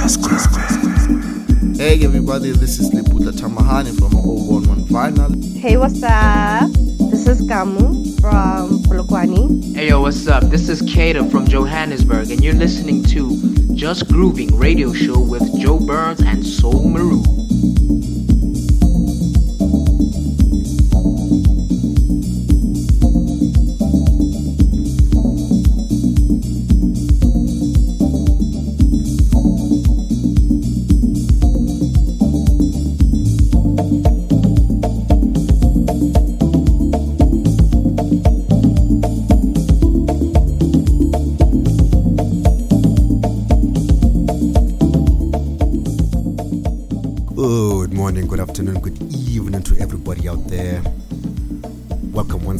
Hey everybody, this is Liputa Tamahani from 011 Vinyl. Hey, what's up? This is Kamu from Polokwane. Hey yo, what's up? This is Kato from Johannesburg, and you're listening to Just Grooving Radio Show with Joe Burns and Soul Maru.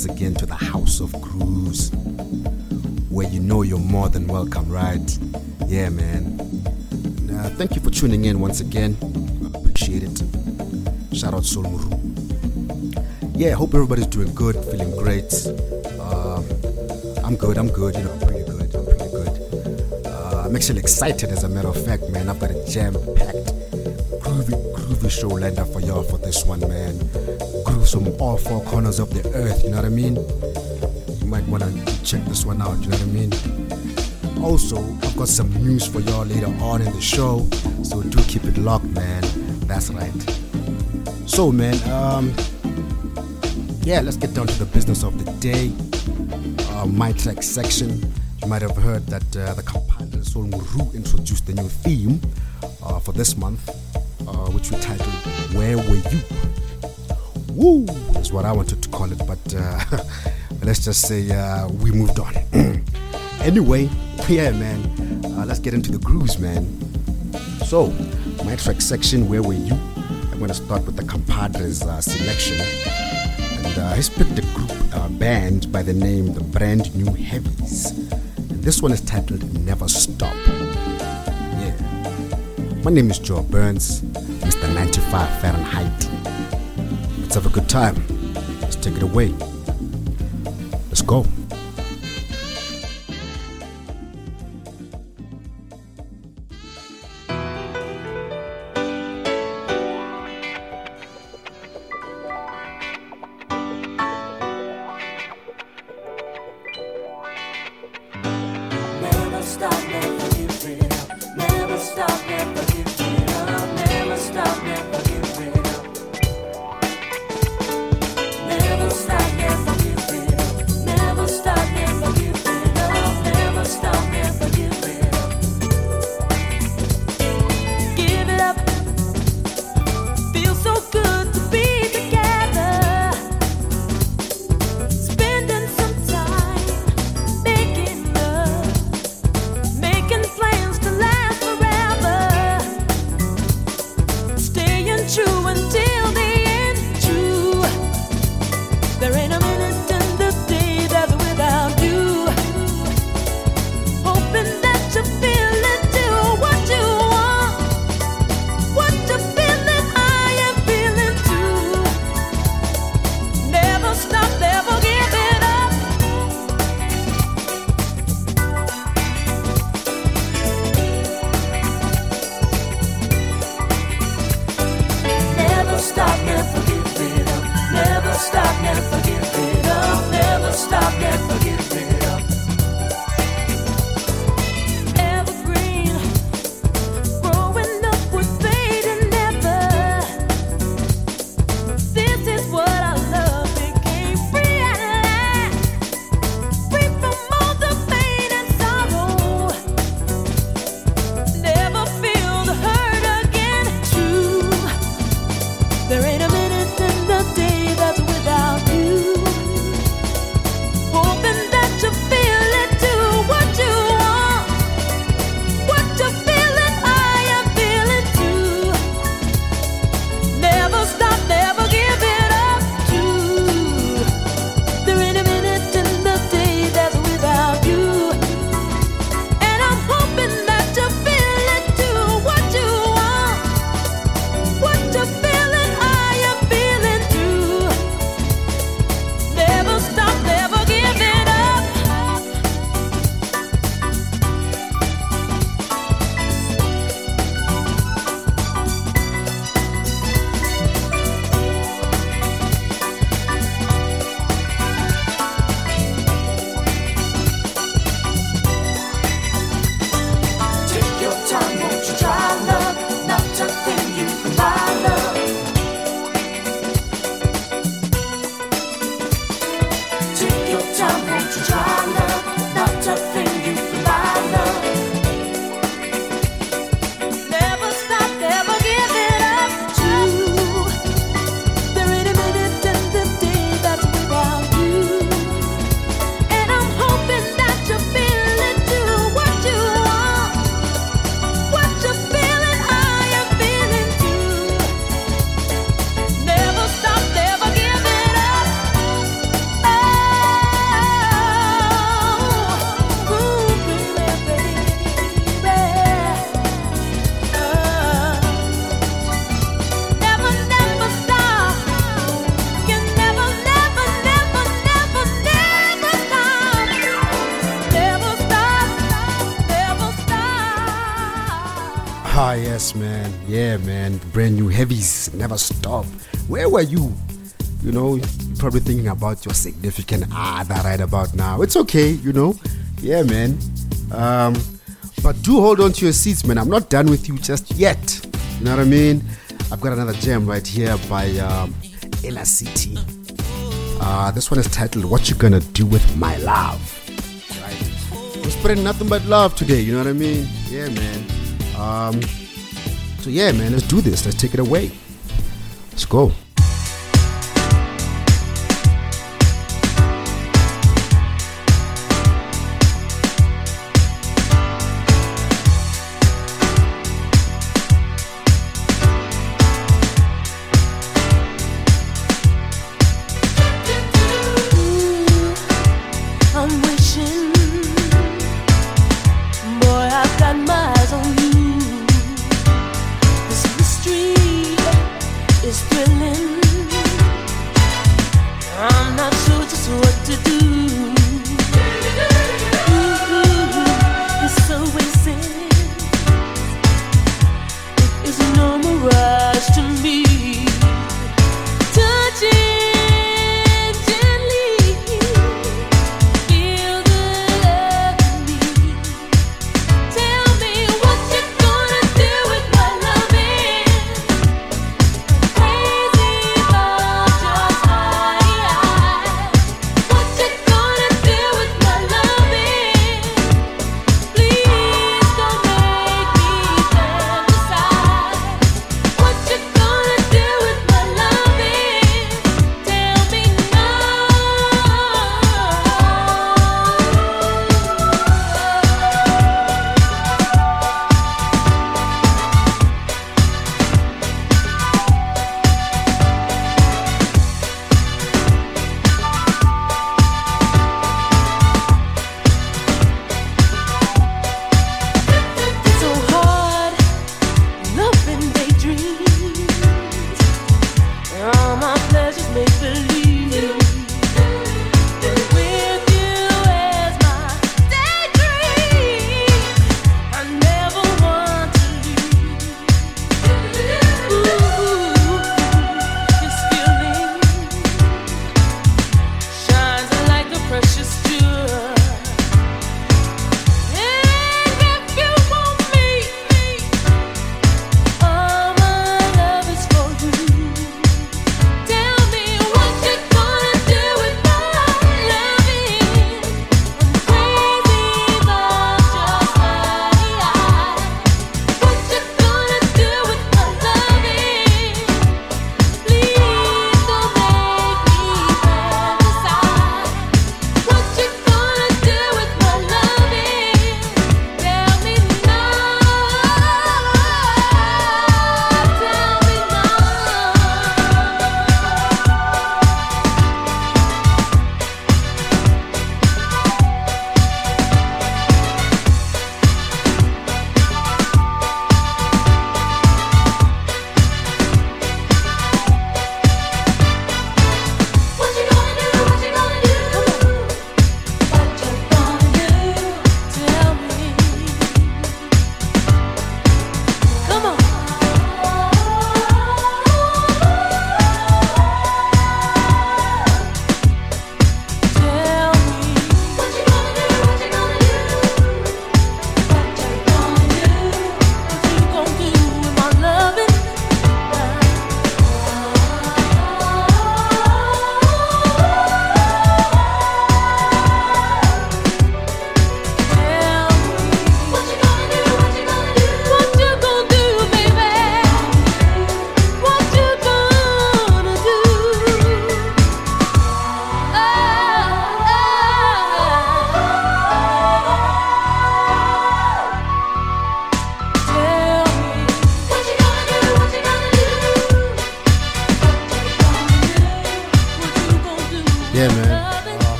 Once again to the House of Grooves, where you know you're more than welcome, right? Yeah, man. Uh, thank you for tuning in once again. Appreciate it. Shout out Soul Muru. Yeah, hope everybody's doing good, feeling great. Um, I'm good, I'm good, you know, I'm pretty good, I'm pretty good. Uh, I'm actually excited as a matter of fact, man. I've got a jam packed groovy, groovy show lined up for y'all for this one, man. From all four corners of the earth, you know what I mean? You might want to check this one out, you know what I mean? Also, I've got some news for y'all later on in the show, so do keep it locked, man. That's right. So, man, um, yeah, let's get down to the business of the day. Uh, my track section. You might have heard that uh, the compiler Sol Muru introduced the new theme uh, for this month, uh, which we titled Where Were You? Woo is what I wanted to call it, but uh, let's just say uh, we moved on. anyway, yeah, man, uh, let's get into the grooves, man. So, my track section, Where Were You? I'm to start with the compadres uh, selection. And uh, he's picked a group uh, band by the name The Brand New Heavies. And this one is titled Never Stop. Yeah. My name is Joe Burns, Mr. 95 Fahrenheit. Let's have a good time. Let's take it away. Were you? You know, you're probably thinking about your significant other right about now. It's okay, you know. Yeah, man. Um, but do hold on to your seats, man. I'm not done with you just yet. You know what I mean? I've got another gem right here by um, Inner City. Uh, this one is titled "What You Gonna Do with My Love." Right? We're spreading nothing but love today. You know what I mean? Yeah, man. Um, so yeah, man. Let's do this. Let's take it away. Let's go.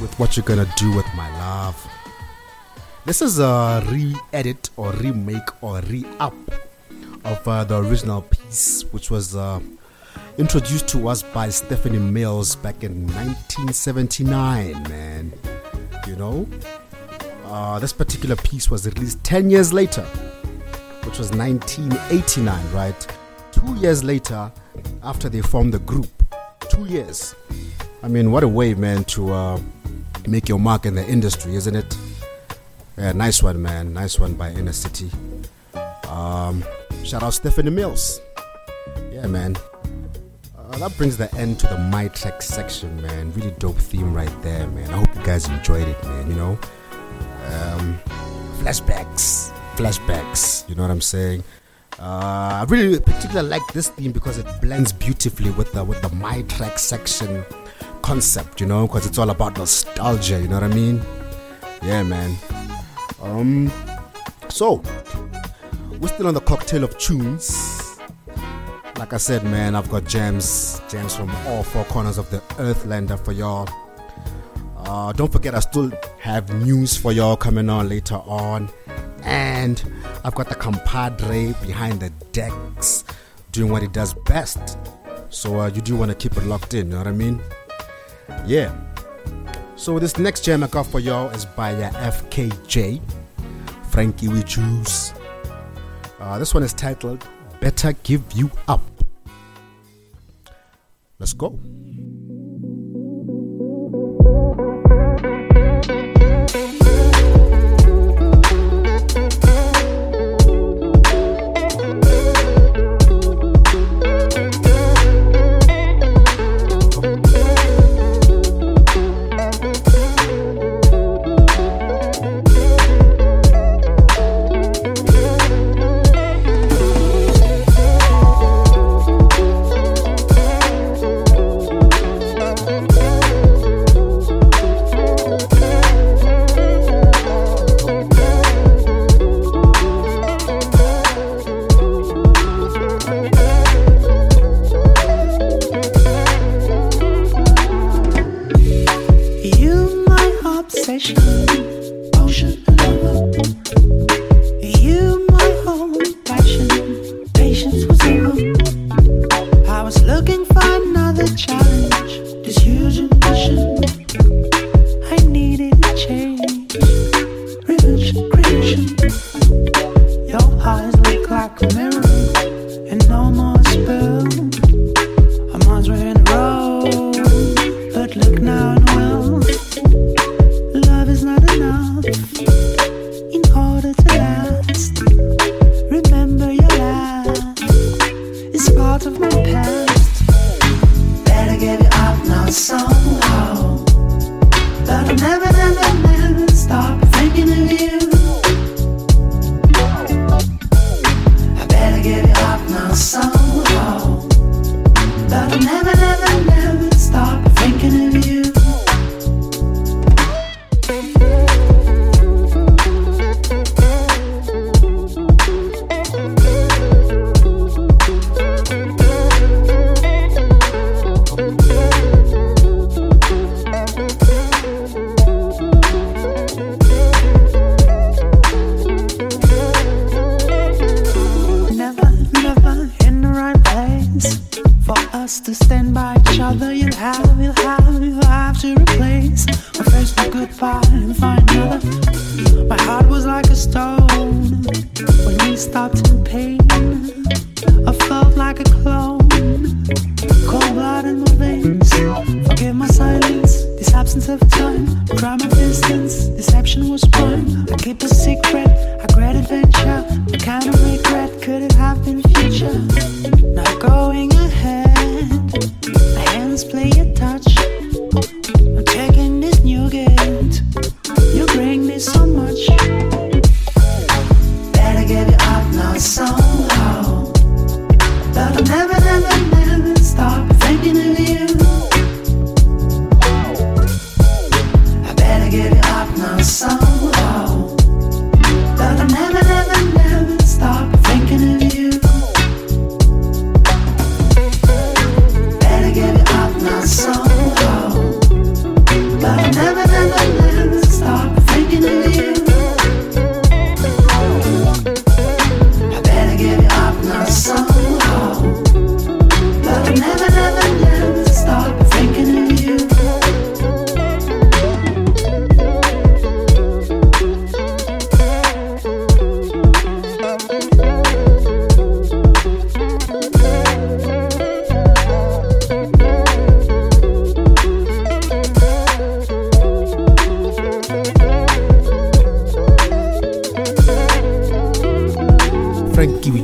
With what you're gonna do with my love. This is a re-edit or remake or re-up of uh, the original piece, which was uh, introduced to us by Stephanie Mills back in 1979. Man, you know, uh, this particular piece was released 10 years later which was 1989, right? Two years later, after they formed the group, two years. I mean, what a way, man, to uh, make your mark in the industry, isn't it? Yeah, nice one, man. Nice one by Inner City. Um, shout out Stephanie Mills. Yeah, man. Uh, that brings the end to the My Track section, man. Really dope theme right there, man. I hope you guys enjoyed it, man. You know, um, flashbacks, flashbacks. You know what I'm saying? Uh, I really particularly like this theme because it blends beautifully with the with the My Track section concept. You know, because it's all about nostalgia. You know what I mean? Yeah, man. Um, so we're still on the cocktail of tunes. Like I said, man, I've got gems, gems from all four corners of the Earthlander for y'all. Uh, don't forget, I still have news for y'all coming on later on, and I've got the compadre behind the decks doing what he does best. So uh, you do want to keep it locked in. You know what I mean? Yeah. So this next jam I got for y'all is by uh, FKJ, French Kiwi Juice. Uh, this one is titled Better Give You Up. Let's go.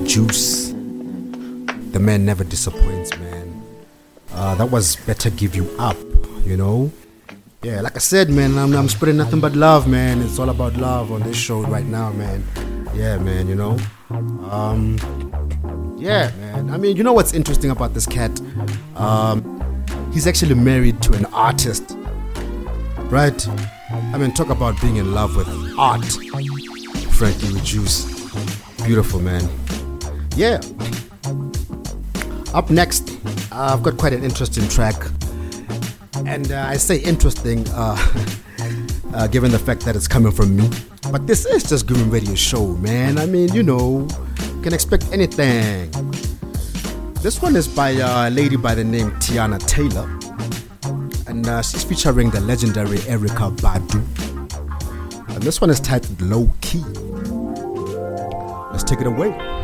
juice. The man never disappoints, man. Uh, that was Better Give You Up, you know? Yeah, like I said, man, I'm, I'm spreading nothing but love, man. It's all about love on this show right now, man. Yeah, man, you know? Um, yeah, man. I mean, you know what's interesting about this cat? Um, he's actually married to an artist, right? I mean, talk about being in love with art. French Kiwi Juice. Beautiful, man. Yeah. Up next, uh, I've got quite an interesting track. And uh, I say interesting uh, uh, given the fact that it's coming from me. But this is just Grooving Radio Show, man. I mean, you know, can expect anything. This one is by uh, a lady by the name Teyana Taylor. And she's featuring the legendary Erykah Badu. And this one is titled Low Key. Let's take it away.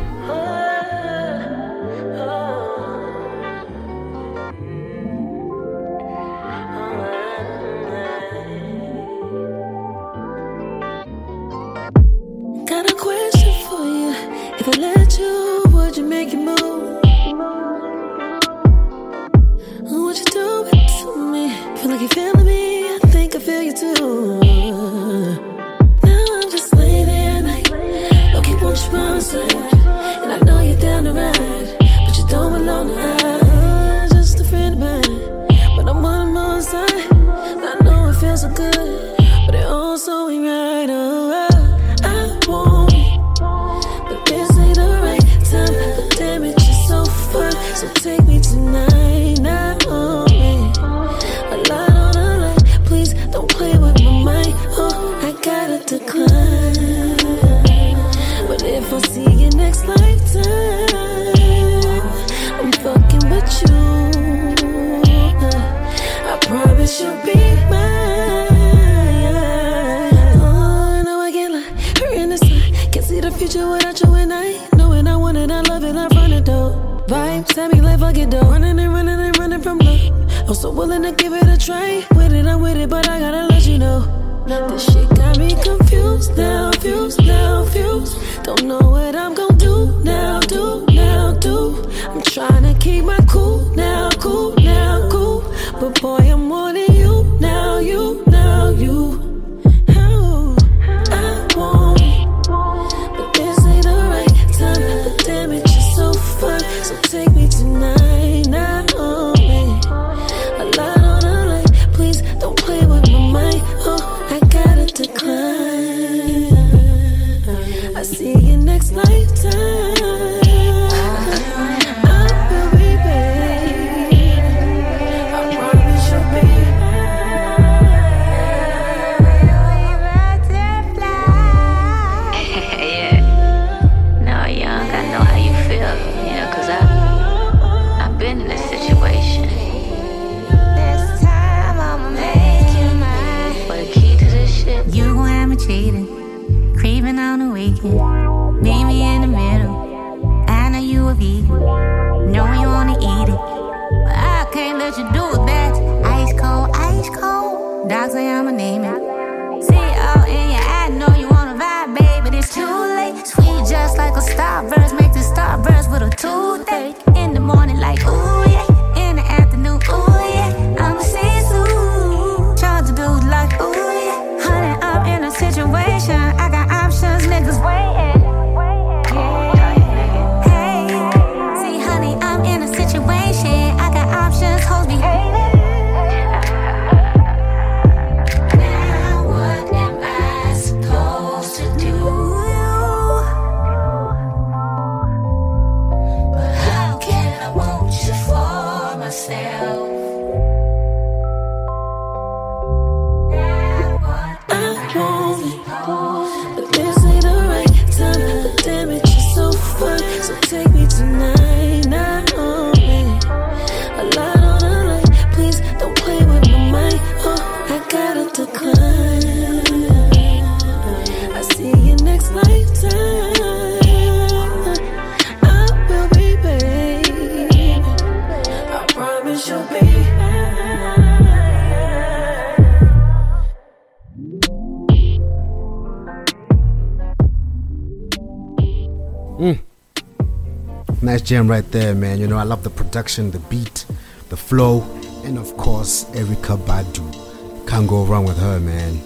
Jam right there, man. You know, I love the production, the beat, the flow, and of course, Erykah Badu. Can't go wrong with her, man.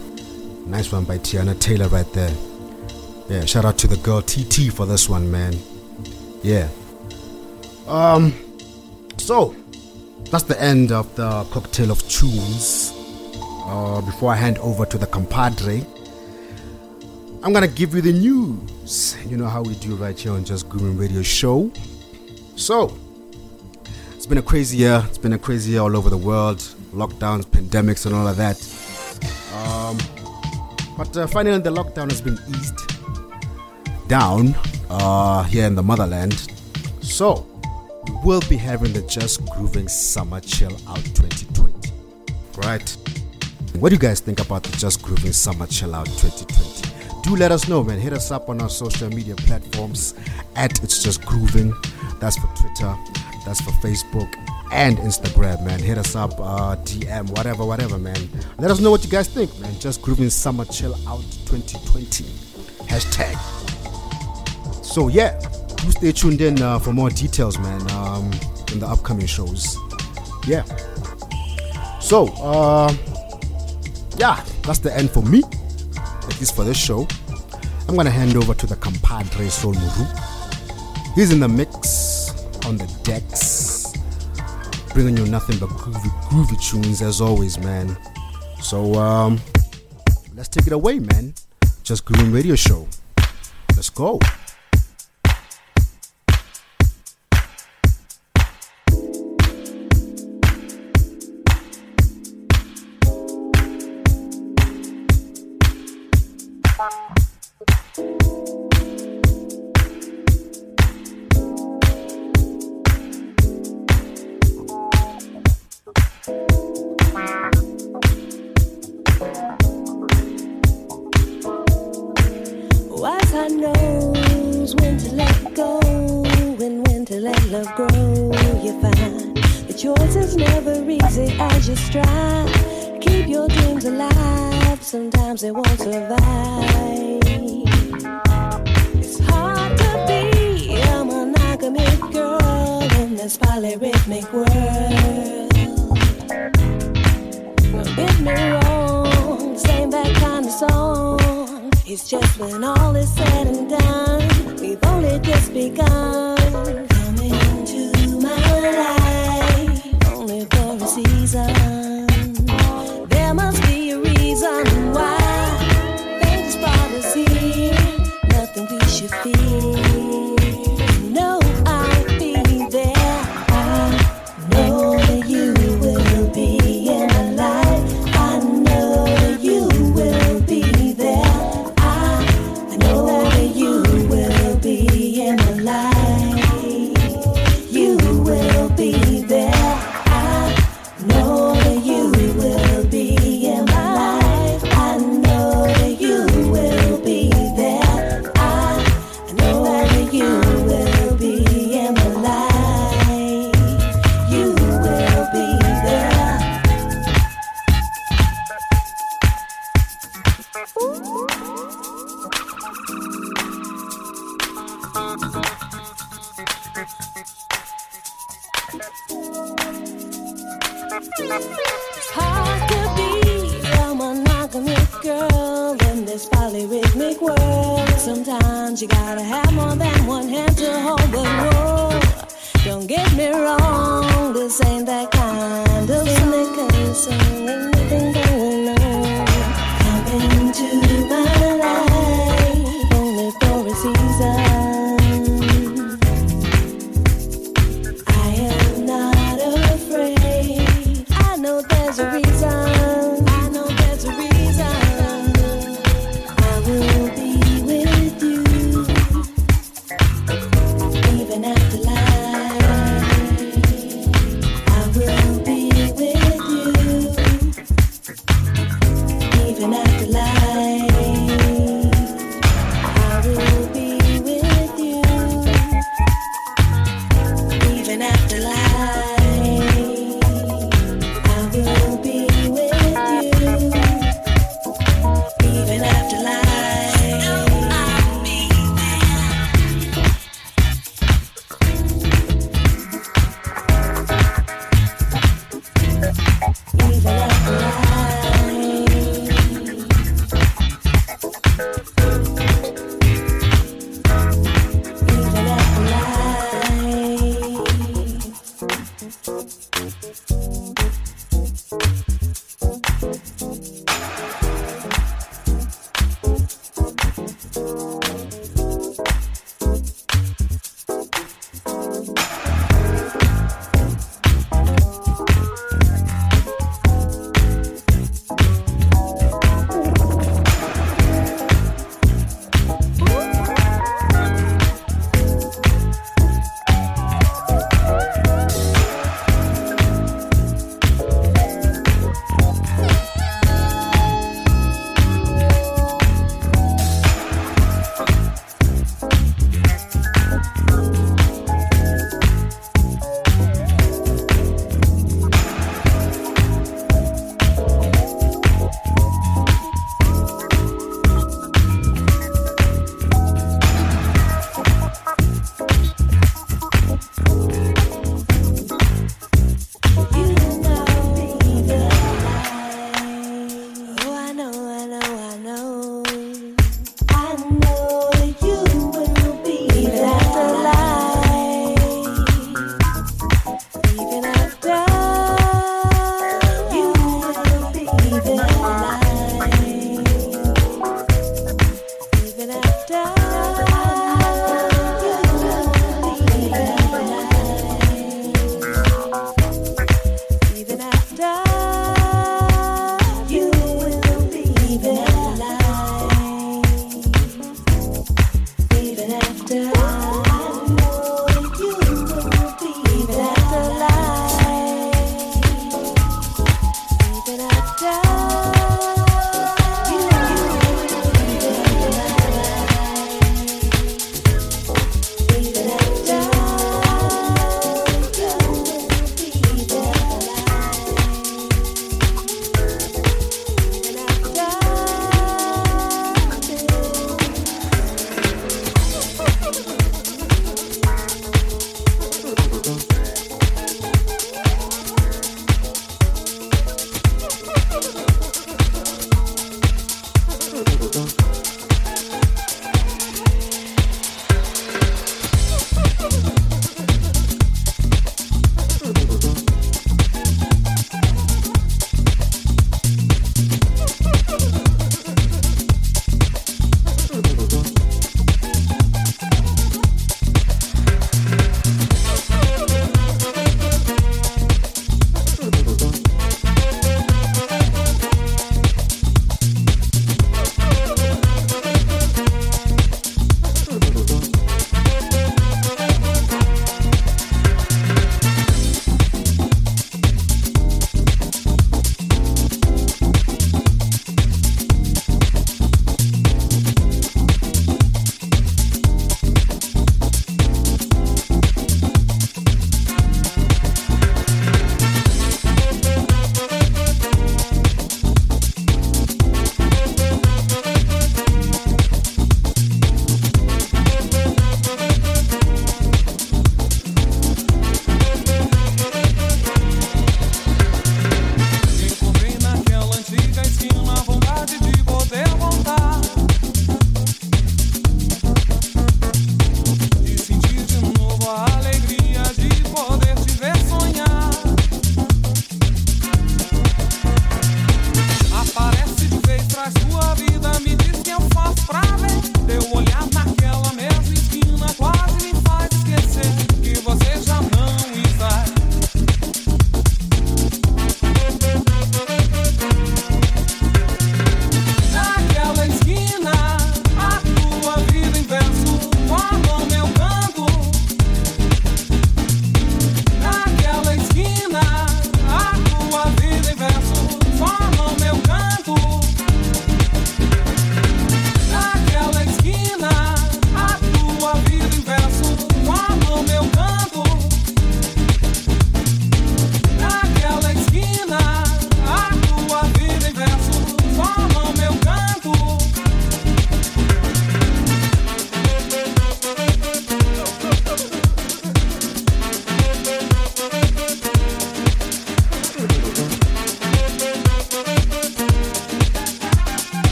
Nice one by Teyana Taylor right there. Yeah, shout out to the girl TT for this one, man. Yeah. Um, so that's the end of the cocktail of tunes. Uh, before I hand over to the compadre, I'm gonna give you the news. You know how we do right here on Just Grooving Radio Show. So, it's been a crazy year. It's been a crazy year all over the world. Lockdowns, pandemics, and all of that. Um, but uh, finally, the lockdown has been eased down uh, here in the motherland. So, we will be having the Just Grooving Summer Chill Out 2020. Right? What do you guys think about the Just Grooving Summer Chill Out 2020? Do let us know, man. Hit us up on our social media platforms at It's Just Grooving. That's for Twitter, that's for Facebook and Instagram, man. Hit us up, uh, DM, whatever, whatever, man. Let us know what you guys think, man. Just Grooving Summer Chill Out 2020. Hashtag. So, yeah, do stay tuned in uh, for more details, man, um, in the upcoming shows. Yeah. So, uh, yeah, that's the end for me. At least for this show. I'm gonna hand over to the compadre Sol Muru. He's in the mix on the decks, bringing you nothing but groovy, groovy tunes as always, man. So, um, let's take it away, man. Just Grooving Radio Show. Let's go.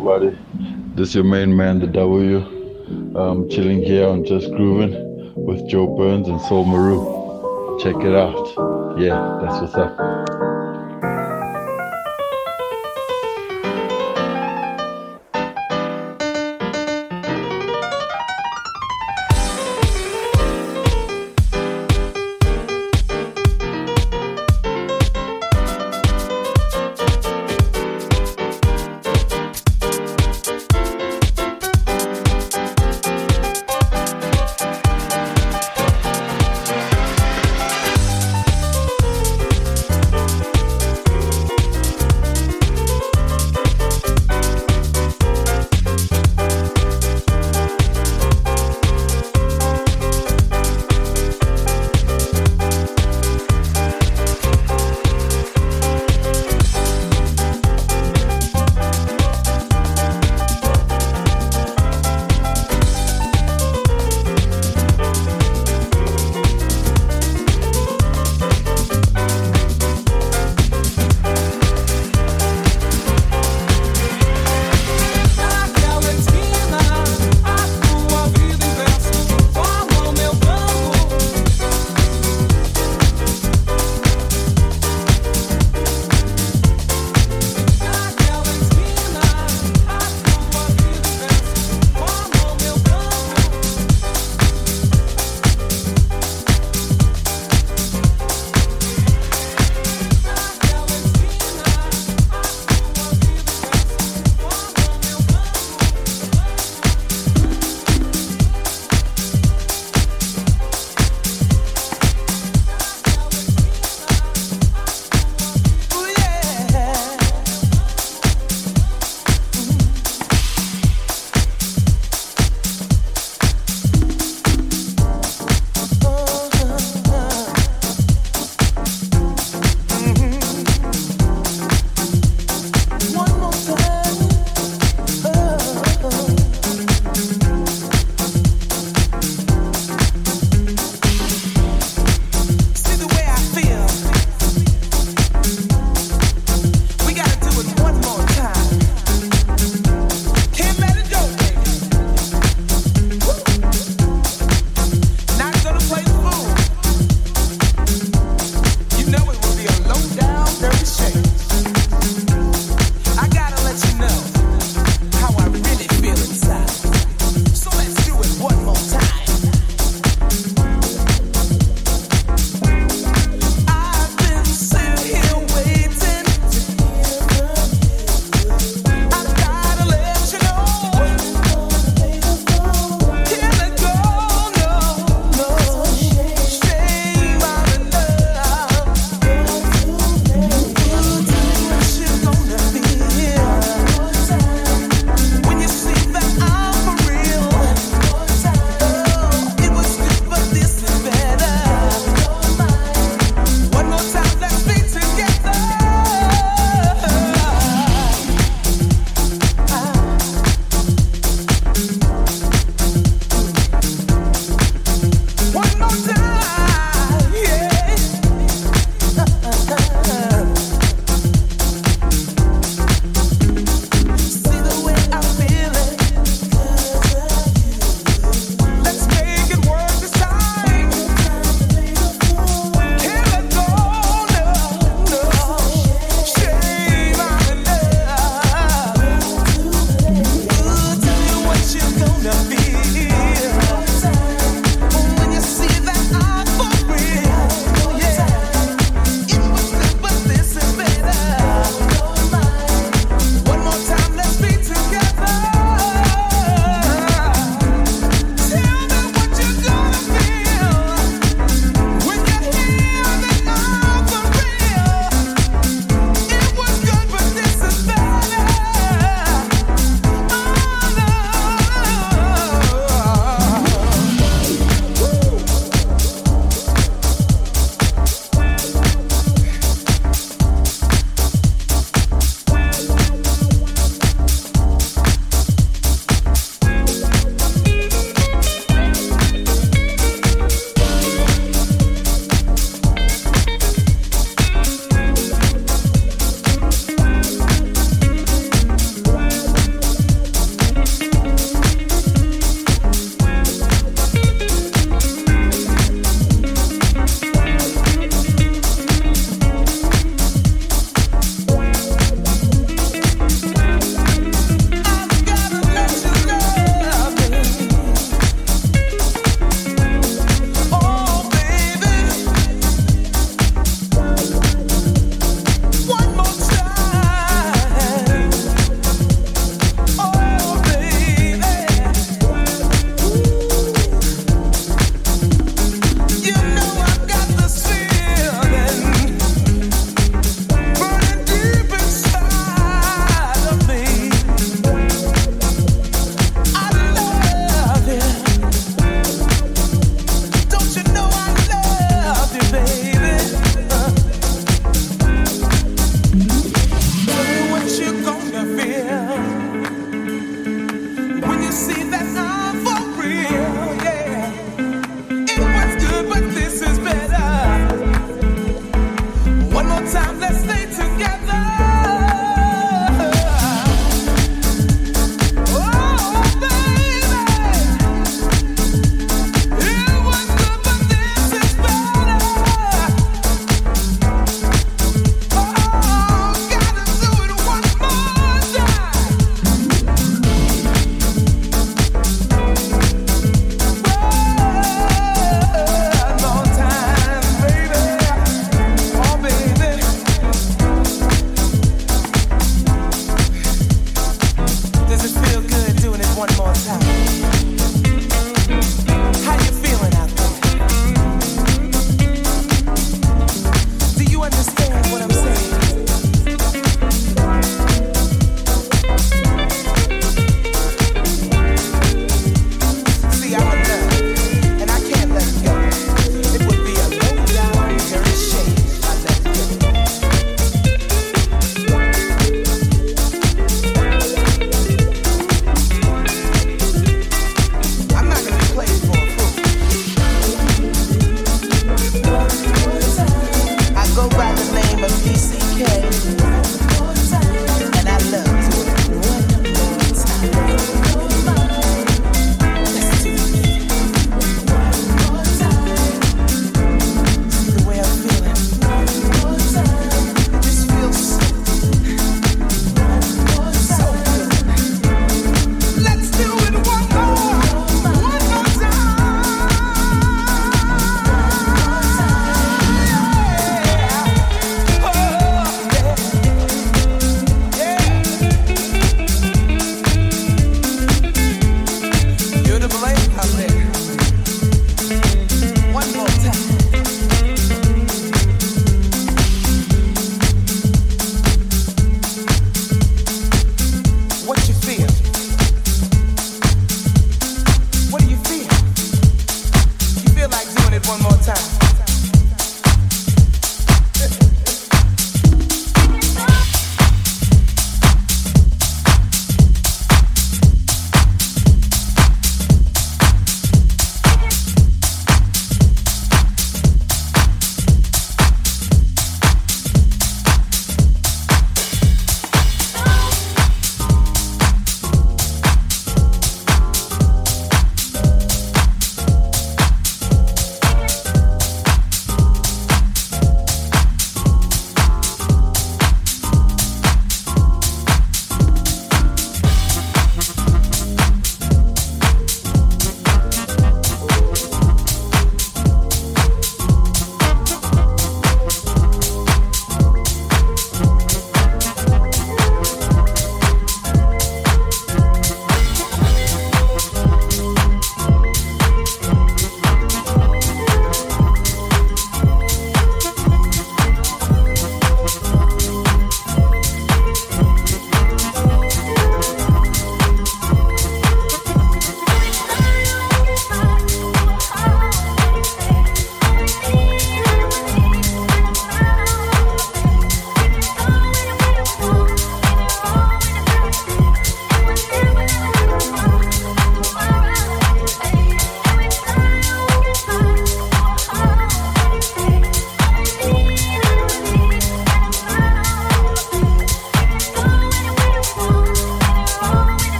Everybody? This your main man, the W. Um, chilling here on Just Grooving with Joe Burns and Soul Maru. Check it out. Yeah, that's what's up.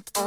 цветов.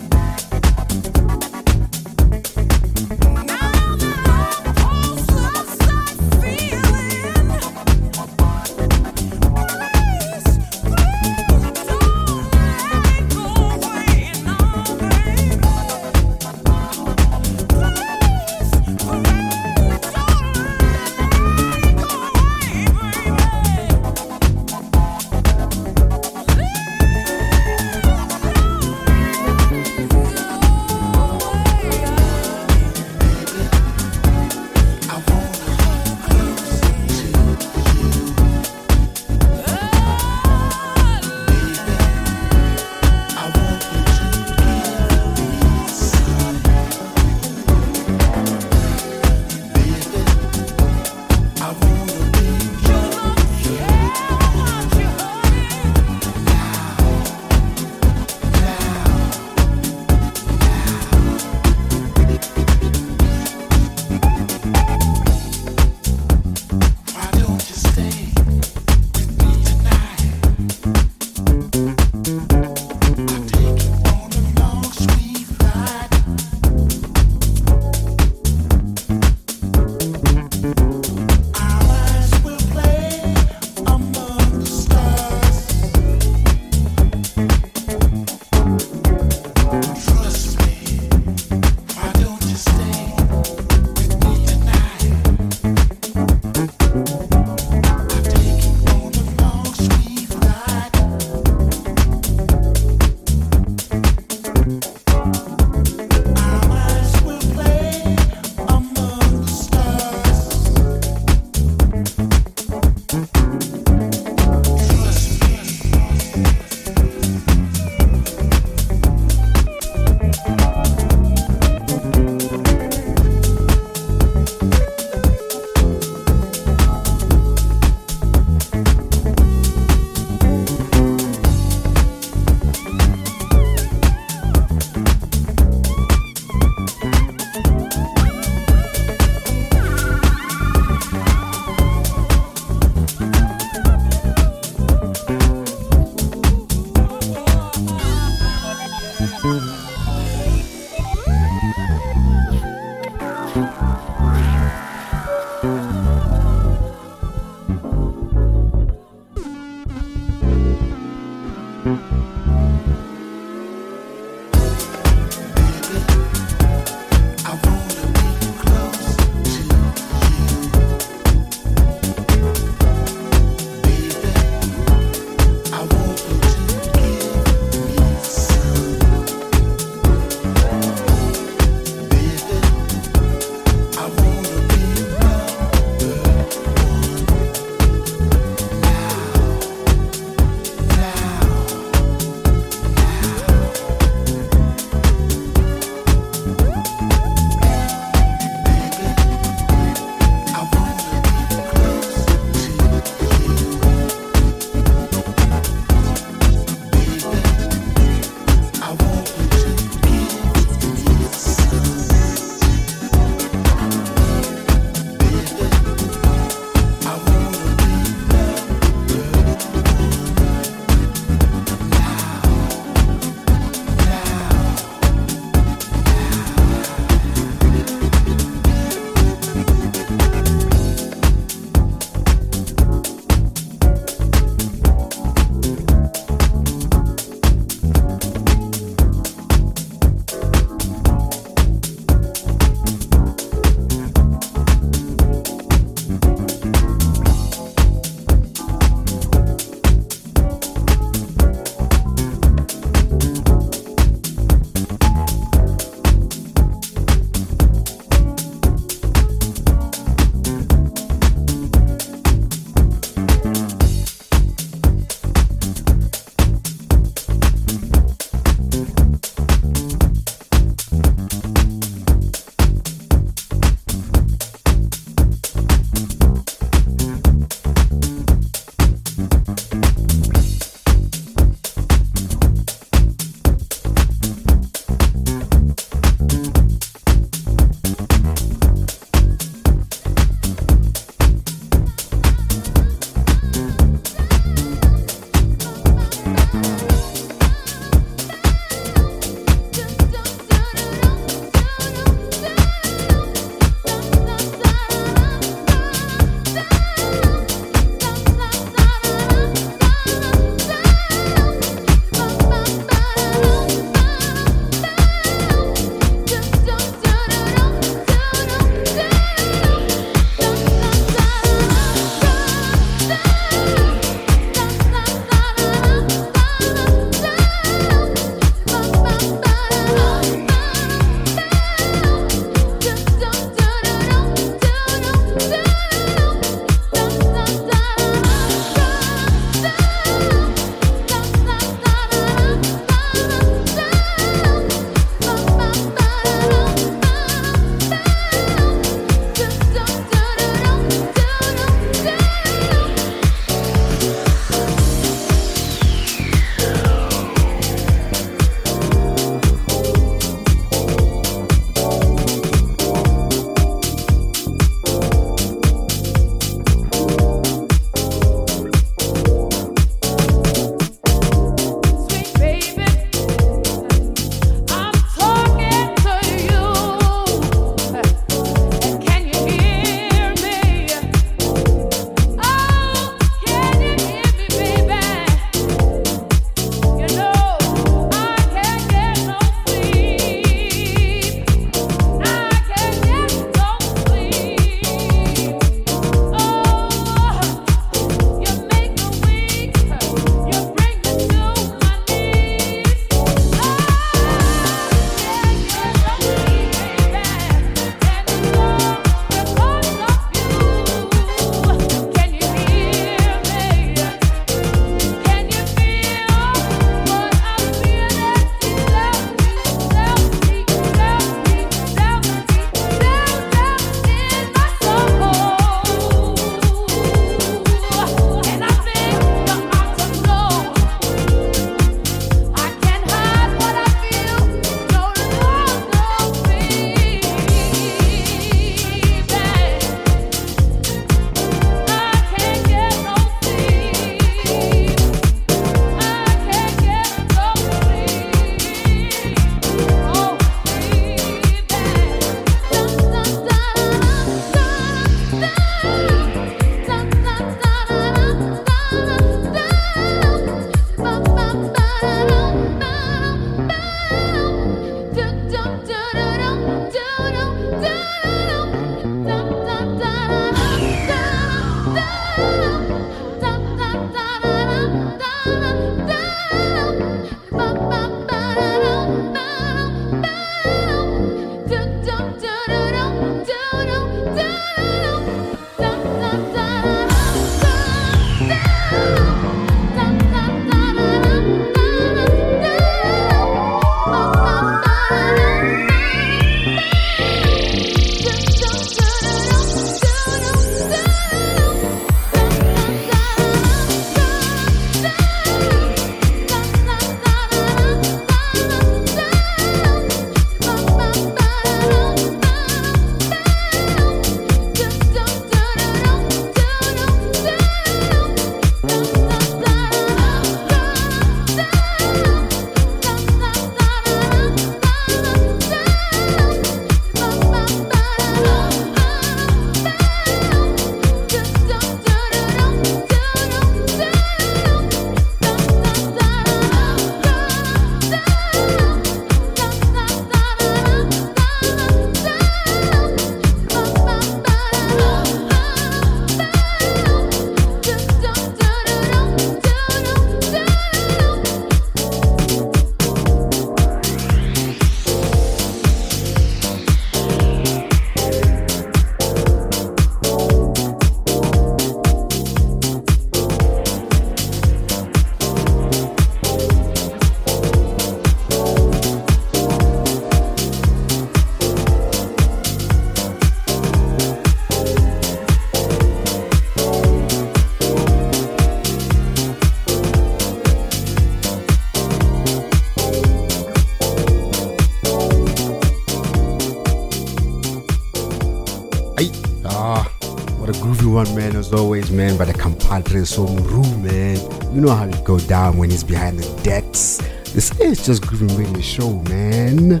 Always, man, by the compadre Somuru, man. You know how it go down when he's behind the decks. This is just grooving radio show, man.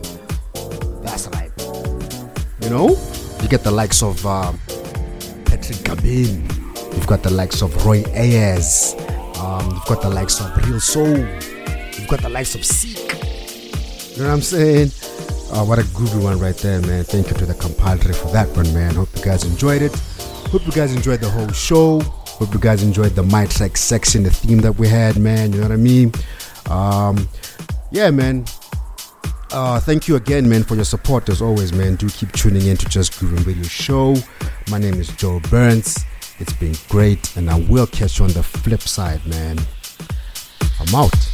That's right. You know, you get the likes of um, Patrick Gabin. You've got the likes of Roy Ayers. Um, you've got the likes of Real Soul. You've got the likes of Seek. You know what I'm saying? Uh, what a groovy one right there, man. Thank you to the compadre for that one, man. Hope you guys enjoyed it. Hope you guys enjoyed the whole show. Hope you guys enjoyed the My sex section, the theme that we had, man. You know what I mean? Um, yeah, man. Uh, thank you again, man, for your support as always, man. Do keep tuning in to Just Grooving Radio Show. My name is Joe Burns. It's been great, and I will catch you on the flip side, man. I'm out.